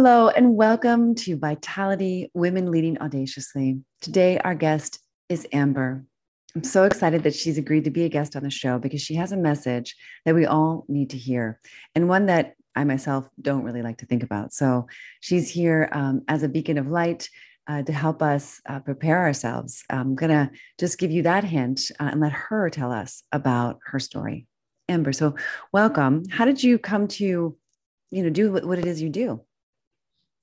Hello, and welcome to Vitality Women Leading Audaciously. Today, our guest is Amber. I'm so excited that she's agreed to be a guest on the show because she has a message that we all need to hear, and one that I myself don't really like to think about. So, she's here um, as a beacon of light uh, to help us uh, prepare ourselves. I'm going to just give you that hint uh, and let her tell us about her story. Amber, so welcome. How did you come to, you know, do what, what it is you do?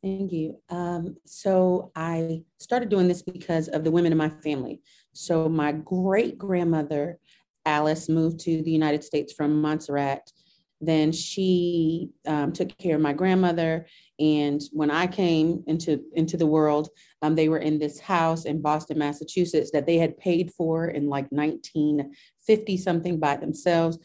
Thank you. Um, so I started doing this because of the women in my family. So my great grandmother, Alice, moved to the United States from Montserrat. Then she um, took care of my grandmother. And when I came into, into the world, um, they were in this house in Boston, Massachusetts that they had paid for in like 1950 something by themselves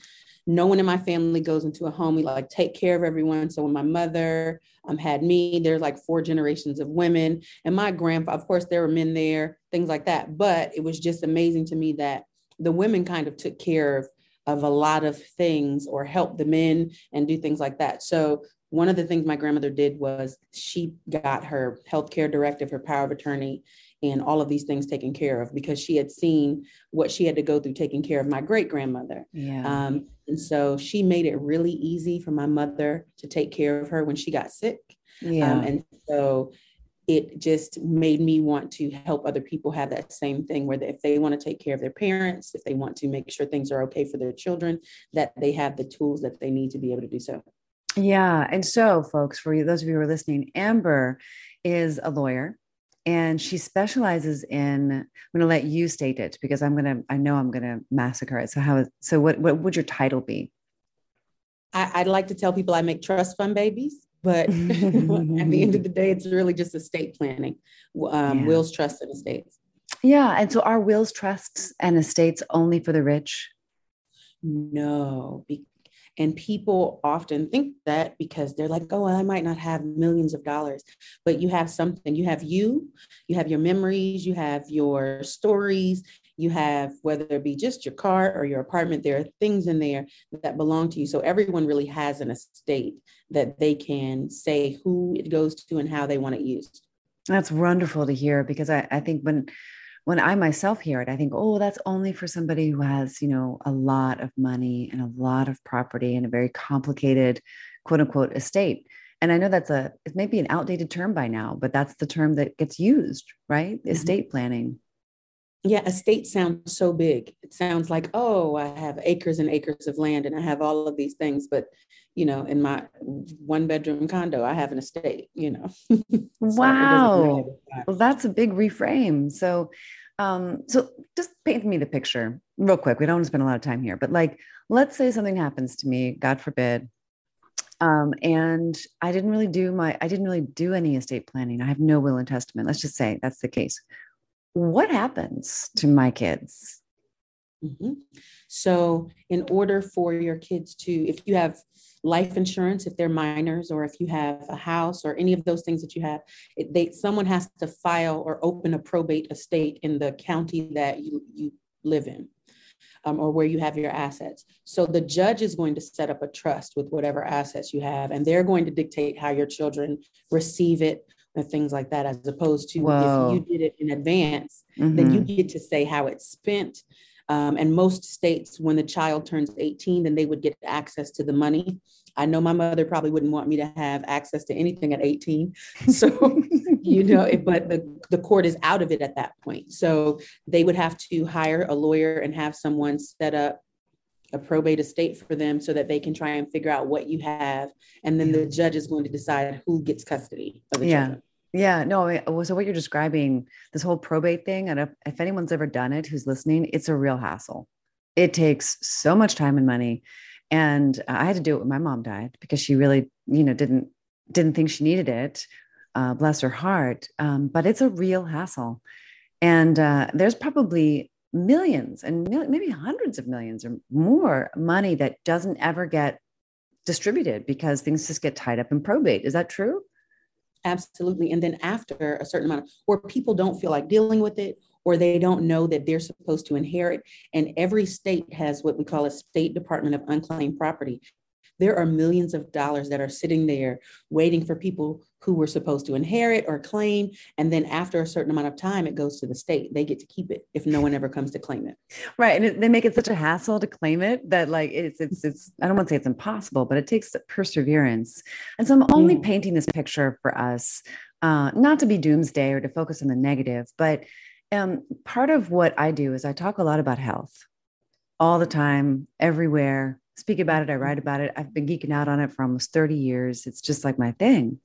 no one in my family goes into a home. We like take care of everyone. So when my mother um, had me, there's like four generations of women. And my grandpa, of course, there were men there, things like that. But it was just amazing to me that the women kind of took care of, of a lot of things or helped the men and do things like that. So one of the things my grandmother did was she got her healthcare directive, her power of attorney, and all of these things taken care of because she had seen what she had to go through taking care of my great grandmother. Yeah. Um, and so she made it really easy for my mother to take care of her when she got sick. Yeah. Um, and so it just made me want to help other people have that same thing where if they want to take care of their parents, if they want to make sure things are okay for their children, that they have the tools that they need to be able to do so. Yeah. And so, folks, for you, those of you who are listening, Amber is a lawyer and she specializes in i'm going to let you state it because i'm going to i know i'm going to massacre it. So how so what what would your title be? I, would like to tell people i make trust fund babies but at the end of the day it's really just estate planning um, yeah. wills trusts and estates. Yeah and so are wills trusts and estates only for the rich? No and people often think that because they're like, oh, I might not have millions of dollars, but you have something. You have you, you have your memories, you have your stories, you have whether it be just your car or your apartment, there are things in there that belong to you. So everyone really has an estate that they can say who it goes to and how they want it used. That's wonderful to hear because I, I think when when I myself hear it, I think, oh, that's only for somebody who has, you know, a lot of money and a lot of property and a very complicated, quote unquote, estate. And I know that's a, it may be an outdated term by now, but that's the term that gets used, right? Mm-hmm. Estate planning. Yeah, estate sounds so big. It sounds like, oh, I have acres and acres of land and I have all of these things. But, you know, in my one bedroom condo, I have an estate, you know. so wow. Well, that's a big reframe. So, um, so just paint me the picture real quick. We don't want to spend a lot of time here, but like, let's say something happens to me, God forbid. Um, and I didn't really do my, I didn't really do any estate planning. I have no will and testament. Let's just say that's the case what happens to my kids? Mm-hmm. So, in order for your kids to, if you have life insurance, if they're minors, or if you have a house or any of those things that you have, it, they someone has to file or open a probate estate in the county that you you live in. Um, or where you have your assets. So the judge is going to set up a trust with whatever assets you have, and they're going to dictate how your children receive it, and things like that, as opposed to Whoa. if you did it in advance, mm-hmm. then you mm-hmm. get to say how it's spent. Um, and most states, when the child turns 18, then they would get access to the money. I know my mother probably wouldn't want me to have access to anything at 18. So, you know, but the, the court is out of it at that point. So they would have to hire a lawyer and have someone set up a probate estate for them so that they can try and figure out what you have. And then the judge is going to decide who gets custody of the yeah. children. Yeah, no. So what you're describing, this whole probate thing, and if, if anyone's ever done it, who's listening, it's a real hassle. It takes so much time and money, and I had to do it when my mom died because she really you know, didn't didn't think she needed it. Uh, bless her heart. Um, but it's a real hassle, and uh, there's probably millions and mil- maybe hundreds of millions or more money that doesn't ever get distributed because things just get tied up in probate. Is that true? Absolutely. And then after a certain amount of, or people don't feel like dealing with it, or they don't know that they're supposed to inherit. And every state has what we call a state department of unclaimed property there are millions of dollars that are sitting there waiting for people who were supposed to inherit or claim. And then after a certain amount of time, it goes to the state. They get to keep it if no one ever comes to claim it. Right. And it, they make it such a hassle to claim it that like it's, it's, it's, I don't want to say it's impossible, but it takes perseverance. And so I'm only painting this picture for us, uh, not to be doomsday or to focus on the negative, but um, part of what I do is I talk a lot about health all the time, everywhere speak about it, I write about it. I've been geeking out on it for almost 30 years. It's just like my thing.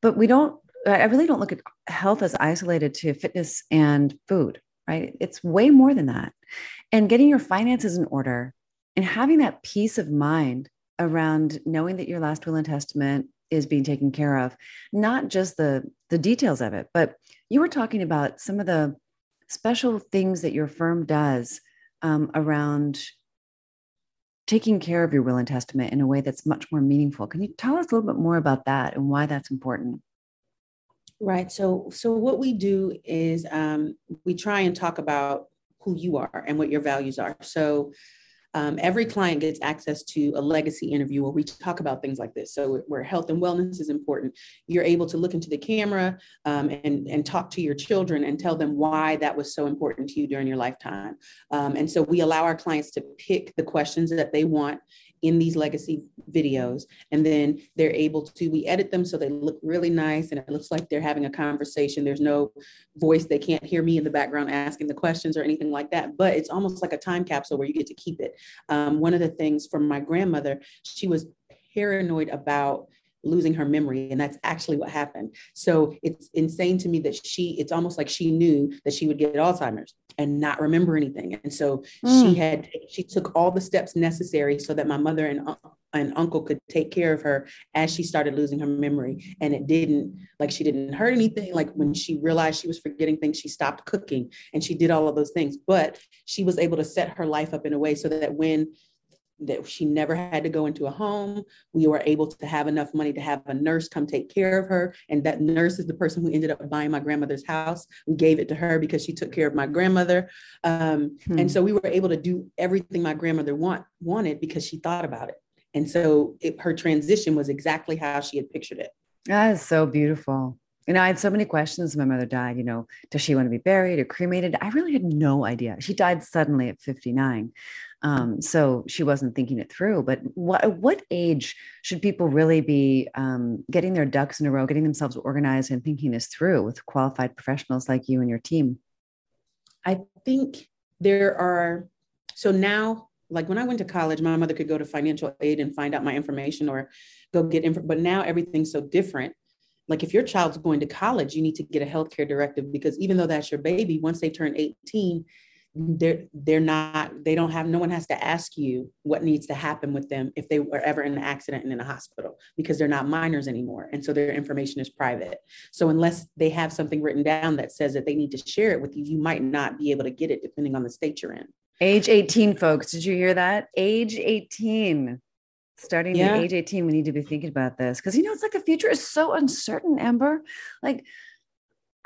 But we don't, I really don't look at health as isolated to fitness and food, right? It's way more than that. And getting your finances in order and having that peace of mind around knowing that your last will and testament is being taken care of, not just the the details of it, but you were talking about some of the special things that your firm does um, around taking care of your will and testament in a way that's much more meaningful. Can you tell us a little bit more about that and why that's important? Right. So, so what we do is um, we try and talk about who you are and what your values are. So, um, every client gets access to a legacy interview where we talk about things like this. So where health and wellness is important, you're able to look into the camera um, and, and talk to your children and tell them why that was so important to you during your lifetime. Um, and so we allow our clients to pick the questions that they want in these legacy videos. And then they're able to, we edit them so they look really nice and it looks like they're having a conversation. There's no voice, they can't hear me in the background asking the questions or anything like that. But it's almost like a time capsule where you get to keep it. Um, one of the things from my grandmother, she was paranoid about losing her memory and that's actually what happened. So it's insane to me that she it's almost like she knew that she would get alzheimer's and not remember anything. And so mm. she had she took all the steps necessary so that my mother and and uncle could take care of her as she started losing her memory. And it didn't like she didn't hurt anything. Like when she realized she was forgetting things she stopped cooking and she did all of those things. But she was able to set her life up in a way so that when that she never had to go into a home. We were able to have enough money to have a nurse come take care of her. And that nurse is the person who ended up buying my grandmother's house. We gave it to her because she took care of my grandmother. Um, hmm. And so we were able to do everything my grandmother want, wanted because she thought about it. And so it, her transition was exactly how she had pictured it. That is so beautiful. You know, I had so many questions. My mother died. You know, does she want to be buried or cremated? I really had no idea. She died suddenly at 59. Um, so she wasn't thinking it through. But what what age should people really be um, getting their ducks in a row, getting themselves organized, and thinking this through with qualified professionals like you and your team? I think there are. So now, like when I went to college, my mother could go to financial aid and find out my information or go get info. But now everything's so different like if your child's going to college you need to get a healthcare directive because even though that's your baby once they turn 18 they're they're not they don't have no one has to ask you what needs to happen with them if they were ever in an accident and in a hospital because they're not minors anymore and so their information is private. So unless they have something written down that says that they need to share it with you you might not be able to get it depending on the state you're in. Age 18 folks did you hear that? Age 18 starting yeah. at age 18 we need to be thinking about this because you know it's like the future is so uncertain amber like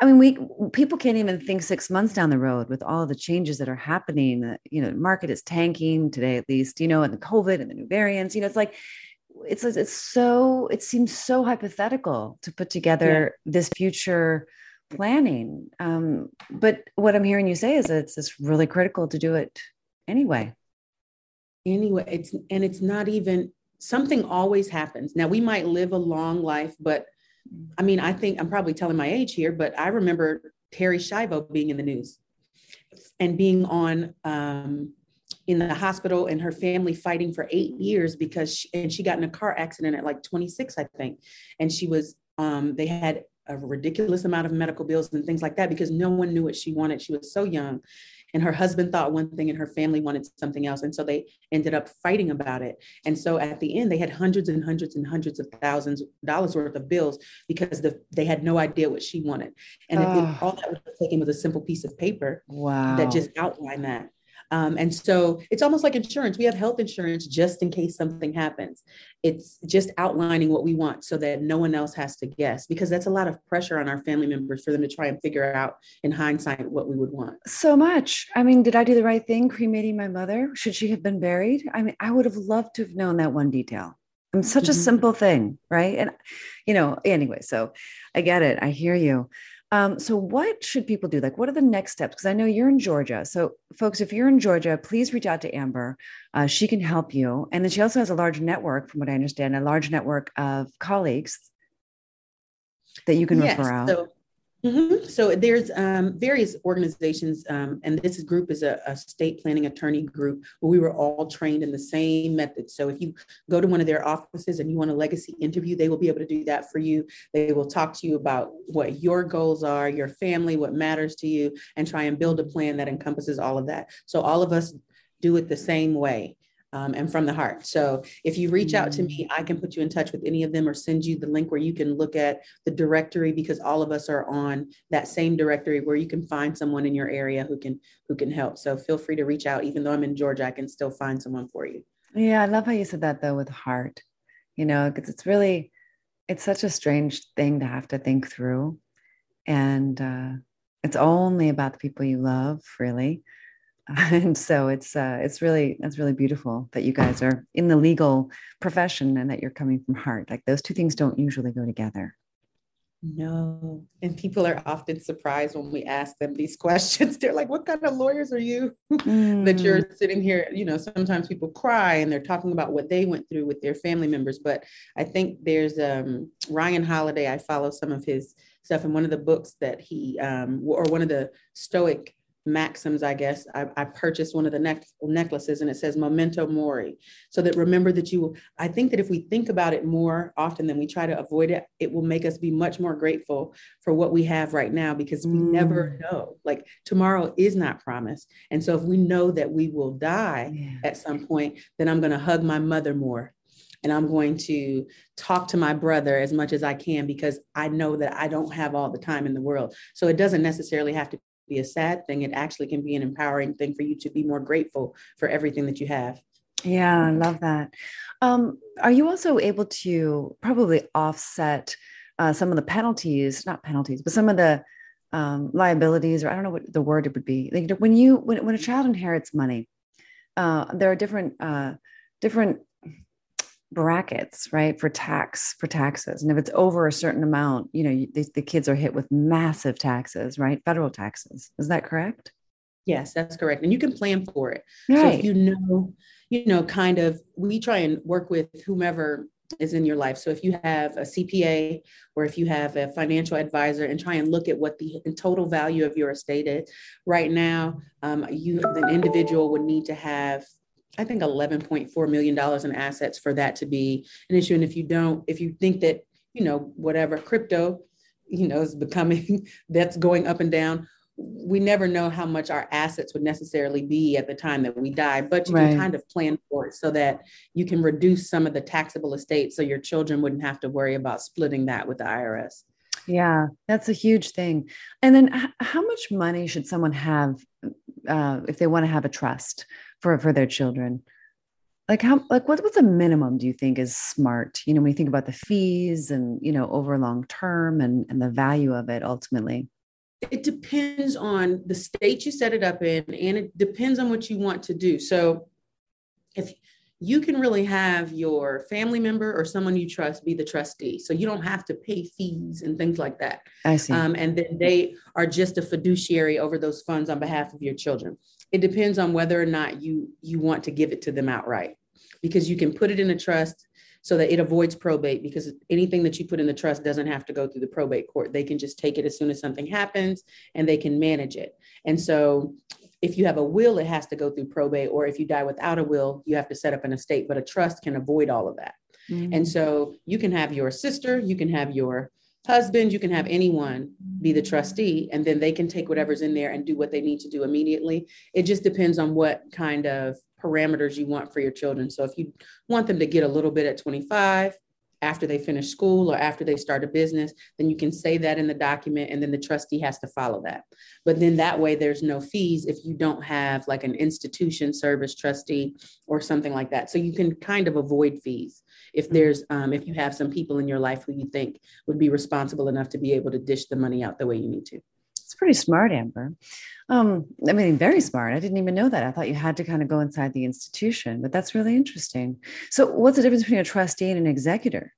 I mean, we people can't even think six months down the road with all the changes that are happening. Uh, you know, market is tanking today, at least. You know, and the COVID and the new variants. You know, it's like it's it's so it seems so hypothetical to put together yeah. this future planning. Um, but what I'm hearing you say is that it's it's really critical to do it anyway. Anyway, it's and it's not even something always happens. Now we might live a long life, but I mean, I think I'm probably telling my age here, but I remember Terri Schiavo being in the news and being on um, in the hospital and her family fighting for eight years because she, and she got in a car accident at like 26, I think, and she was um, they had a ridiculous amount of medical bills and things like that because no one knew what she wanted. She was so young, and her husband thought one thing and her family wanted something else and so they ended up fighting about it and so at the end they had hundreds and hundreds and hundreds of thousands of dollars worth of bills because the, they had no idea what she wanted and oh. all that was taken was a simple piece of paper wow. that just outlined that um, and so it's almost like insurance. We have health insurance just in case something happens. It's just outlining what we want so that no one else has to guess, because that's a lot of pressure on our family members for them to try and figure out in hindsight what we would want. So much. I mean, did I do the right thing cremating my mother? Should she have been buried? I mean, I would have loved to have known that one detail. I'm such mm-hmm. a simple thing, right? And, you know, anyway, so I get it. I hear you. Um, so, what should people do? Like, what are the next steps? Because I know you're in Georgia. So, folks, if you're in Georgia, please reach out to Amber. Uh, she can help you. And then she also has a large network, from what I understand, a large network of colleagues that you can yes, refer out. So Mm-hmm. So there's um, various organizations, um, and this group is a, a, state planning attorney group where we were all trained in the same method. So if you go to one of their offices and you want a legacy interview, they will be able to do that for you. They will talk to you about what your goals are, your family, what matters to you, and try and build a plan that encompasses all of that. So all of us do it the same way um, and from the heart. So if you reach out to me, mm. I can put you in touch with any of them or send you the link where you can look at the directory because all of us are on that same directory where you can find someone in your area who can who can help. So feel free to reach out. Even though I'm in Georgia, I can still find someone for you. Yeah, I love how you said that though with heart. You know, because it's really it's such a strange thing to have to think through, and uh, it's only about the people you love, really and so it's uh, it's really it's really beautiful that you guys are in the legal profession and that you're coming from heart. Like those two things don't usually go together. No. And people are often surprised when we ask them these questions. They're like what kind of lawyers are you? Mm. that you're mm. sitting here you know sometimes people cry and they're talking about what they went through with their family members. But i think there's um, ryan holiday i follow some of his stuff. In one of the books that he um, or one of the stoic maxims, I guess, I, I purchased one of the neck, necklaces and it says memento mori. So that remember that you, I think that if we think about it more often than we try to avoid it, it will make us be much more grateful for what we have right now because we mm. never know. Like tomorrow is not promised. And so if we know that we will die yeah. at some point, then I'm going to hug my mother more and I'm going to talk to my brother as much as I can because I know that I don't have all the time in the world. So it doesn't necessarily have to be a sad thing. It actually can be an empowering thing for you to be more grateful for everything that you have. Yeah, I love that. Um, are you also able to probably offset uh, some of the penalties, not penalties, but some of the um, liabilities, or I don't know what the word it would be. Like when you when, when a child inherits money, uh, there are different uh, different brackets, right, for tax for taxes. And if it's over a certain amount, you know, the, the kids are hit with massive taxes, right, federal taxes. Is that correct? Yes, that's correct. And you can plan for it. Right. So if you know, you know, kind of, we try and work with whomever is in your life. So if you have a CPA or if you have a financial advisor and try and look at what the total value of your estate is. Right now, um, you, an individual would need to have I think $11.4 million in assets for that to be an issue. And if you don't, if you think that, you know, whatever crypto, you know, is becoming, that's going up and down, we never know how much our assets would necessarily be at the time that we die, but you right. can kind of plan for it so that you can reduce some of the taxable estate so your children wouldn't have to worry about splitting that with the IRS. Yeah, that's a huge thing. And then, how much money should someone have uh, if they want to have a trust? For for their children like how like what, what's a minimum do you think is smart you know when you think about the fees and you know over long term and and the value of it ultimately it depends on the state you set it up in and it depends on what you want to do so if you can really have your family member or someone you trust be the trustee. So you don't have to pay fees and things like that. I see. Um, and then they are just a fiduciary over those funds on behalf of your children. It depends on whether or not you you want to give it to them outright, because you can put it in a trust so that it avoids probate because anything that you put in the trust doesn't have to go through the probate court. They can just take it as soon as something happens and they can manage it. And so if you have a will, it has to go through probate, or if you die without a will, you have to set up an estate. But a trust can avoid all of that. Mm-hmm. And so you can have your sister, you can have your husband, you can have anyone be the trustee, and then they can take whatever's in there and do what they need to do immediately. It just depends on what kind of parameters you want for your children. So if you want them to get a little bit at 25, after they finish school or after they start a business, then you can say that in the document and then the trustee has to follow that. But then that way there's no fees if you don't have like an institution service trustee or something like that. So you can kind of avoid fees if mm-hmm. there's um, if you have some people in your life who you think would be responsible enough to be able to dish the money out the way you need to. It's pretty smart, Amber. Um, I mean, very smart. I didn't even know that. I thought you had to kind of go inside the institution, but that's really interesting. So, what's the difference between a trustee and an executor?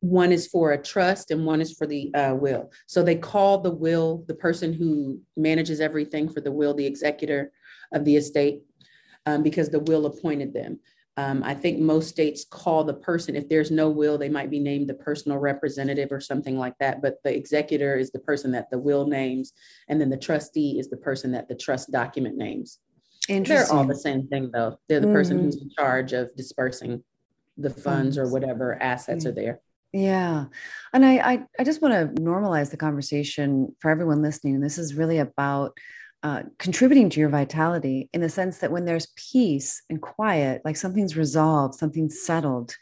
One is for a trust and one is for the uh, will. So they call the will the person who manages everything for the will the executor of the estate um, because the will appointed them. Um, I think most states call the person, if there's no will, they might be named the personal representative or something like that. But the executor is the person that the will names, and then the trustee is the person that the trust document names. They're all the same thing, though. They're the mm-hmm. person who's in charge of dispersing the funds or whatever assets are there. Yeah. And I, I, I just want to normalize the conversation for everyone listening. This is really about uh, contributing to your vitality in the sense that when there's peace and quiet, like something's resolved, something's settled,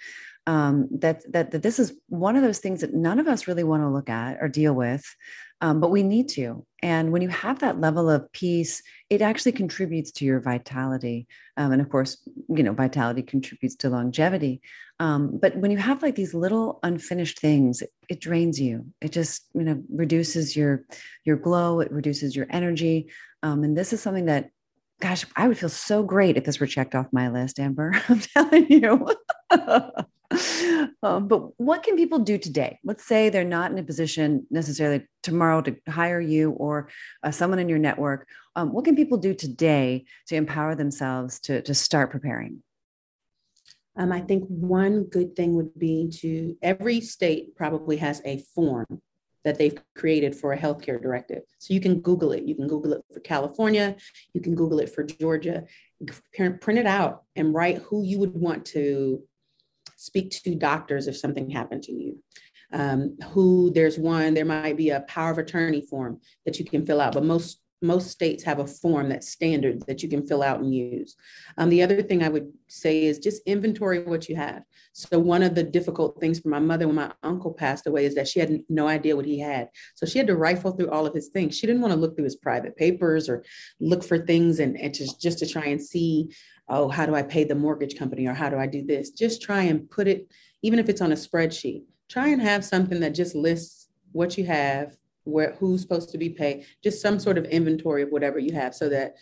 um, that, that, that this is one of those things that none of us really want to look at or deal with, um, but we need to. And when you have that level of peace, it actually contributes to your vitality. Um, and of course, you know, vitality contributes to longevity. Um, but when you have like these little unfinished things, it, it, drains you. It just, you know, reduces your your glow. It reduces your energy. Um, and this is something that, gosh, I would feel so great if this were checked off my list, Amber. I'm telling you. um, but what can people do today? Let's say they're not in a position necessarily tomorrow to hire you or uh, someone in your network. Um, what can people do today to empower themselves to, to start preparing? Um, I think one good thing would be to every state probably has a form that they've created for a healthcare directive. So you can Google it. You can Google it for California. You can Google it for Georgia. Print it out and write who you would want to speak to doctors if something happened to you. Um, who there's one, there might be a power of attorney form that you can fill out, but most most states have a form that's standard that you can fill out and use. Um, the other thing I would say is just inventory what you have. So one of the difficult things for my mother when my uncle passed away is that she had no idea what he had. So she had to rifle through all of his things. She didn't want to look through his private papers or look for things and, and just, just to try and see, oh, how do I pay the mortgage company or how do I do this? Just try and put it, even if it's on a spreadsheet, try and have something that just lists what you have where who's supposed to be paid, just some sort of inventory of whatever you have so that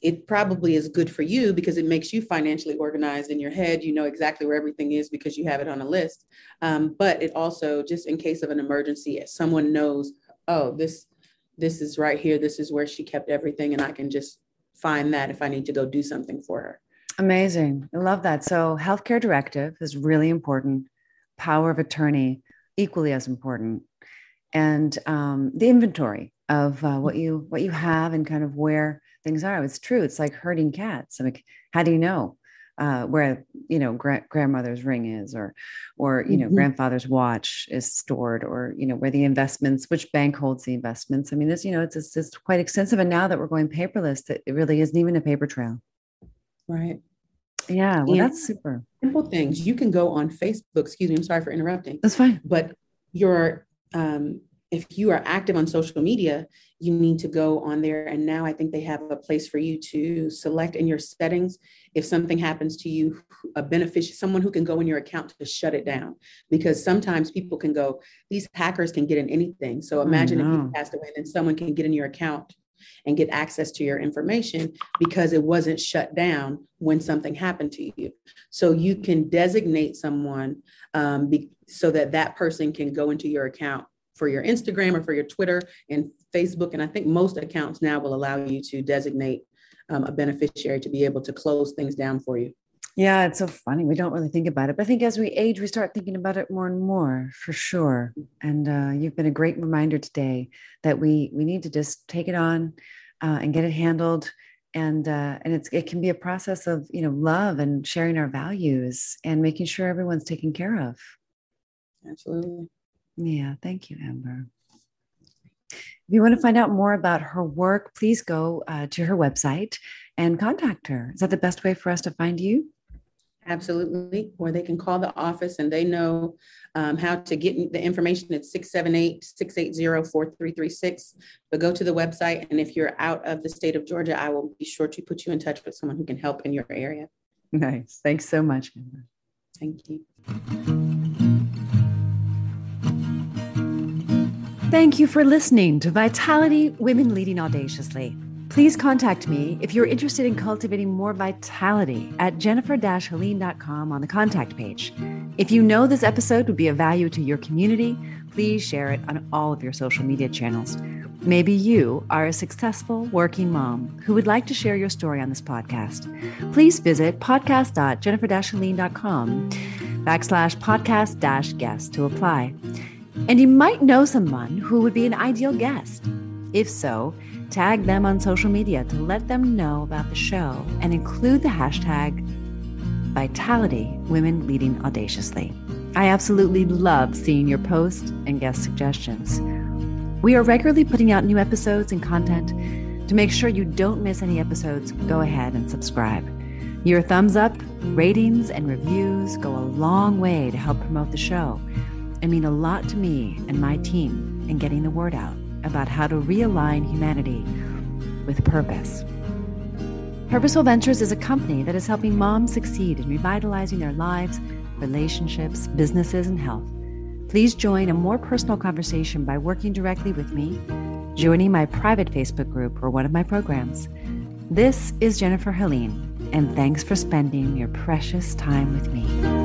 it probably is good for you because it makes you financially organized in your head. You know exactly where everything is because you have it on a list. Um, but it also, just in case of an emergency, someone knows, oh, this this is right here. This is where she kept everything, and I can just find that if I need to go do something for her. Amazing. I love that. So, healthcare directive is really important. Power of attorney, equally as important and um, the inventory of uh, what you what you have and kind of where things are. It's true. It's like herding cats. I mean, how do you know uh, where you know gra- grandmother's ring is, or or you know mm-hmm. grandfather's watch is stored, or you know where the investments, which bank holds the investments? I mean, it's you know it's it's, it's quite extensive. And now that we're going paperless, that it really isn't even a paper trail. Right. Yeah, well, and that's super. Simple things. You can go on Facebook. Excuse me. I'm sorry for interrupting. That's fine. But your um, if you are active on social media, you need to go on there. And now I think they have a place for you to select in your settings if something happens to you, a beneficiary, someone who can go in your account to shut it down. Because sometimes people can go, these hackers can get in anything. So imagine if you passed away, then someone can get in your account and get access to your information because it wasn't shut down when something happened to you. So you can designate someone um, be, so that that person can go into your account for your Instagram or for your Twitter and Facebook. And I think most accounts now will allow you to designate um, a beneficiary to be able to close things down for you. Yeah, it's so funny. We don't really think about it. But I think as we age, we start thinking about it more and more for sure. And uh, you've been a great reminder today that we we need to just take it on uh, and get it handled. And uh, and it's it can be a process of you know love and sharing our values and making sure everyone's taken care of. Absolutely. Yeah, thank you, Amber. If you want to find out more about her work, please go uh, to her website and contact her. Is that the best way for us to find you? Absolutely. Or they can call the office and they know um, how to get the information at 678 680 4336. But go to the website. And if you're out of the state of Georgia, I will be sure to put you in touch with someone who can help in your area. Nice. Thanks so much. Thank you. Thank you for listening to Vitality Women Leading Audaciously. Please contact me if you're interested in cultivating more vitality at jennifer-helene.com on the contact page. If you know this episode would be of value to your community, please share it on all of your social media channels. Maybe you are a successful working mom who would like to share your story on this podcast. Please visit podcast.jennifer-helene.com backslash podcast dash guest to apply. And you might know someone who would be an ideal guest. If so, Tag them on social media to let them know about the show and include the hashtag Vitality Women Leading Audaciously. I absolutely love seeing your posts and guest suggestions. We are regularly putting out new episodes and content. To make sure you don't miss any episodes, go ahead and subscribe. Your thumbs up, ratings, and reviews go a long way to help promote the show and mean a lot to me and my team in getting the word out about how to realign humanity with purpose. Purposeful Ventures is a company that is helping moms succeed in revitalizing their lives, relationships, businesses, and health. Please join a more personal conversation by working directly with me, joining my private Facebook group or one of my programs. This is Jennifer Helene, and thanks for spending your precious time with me.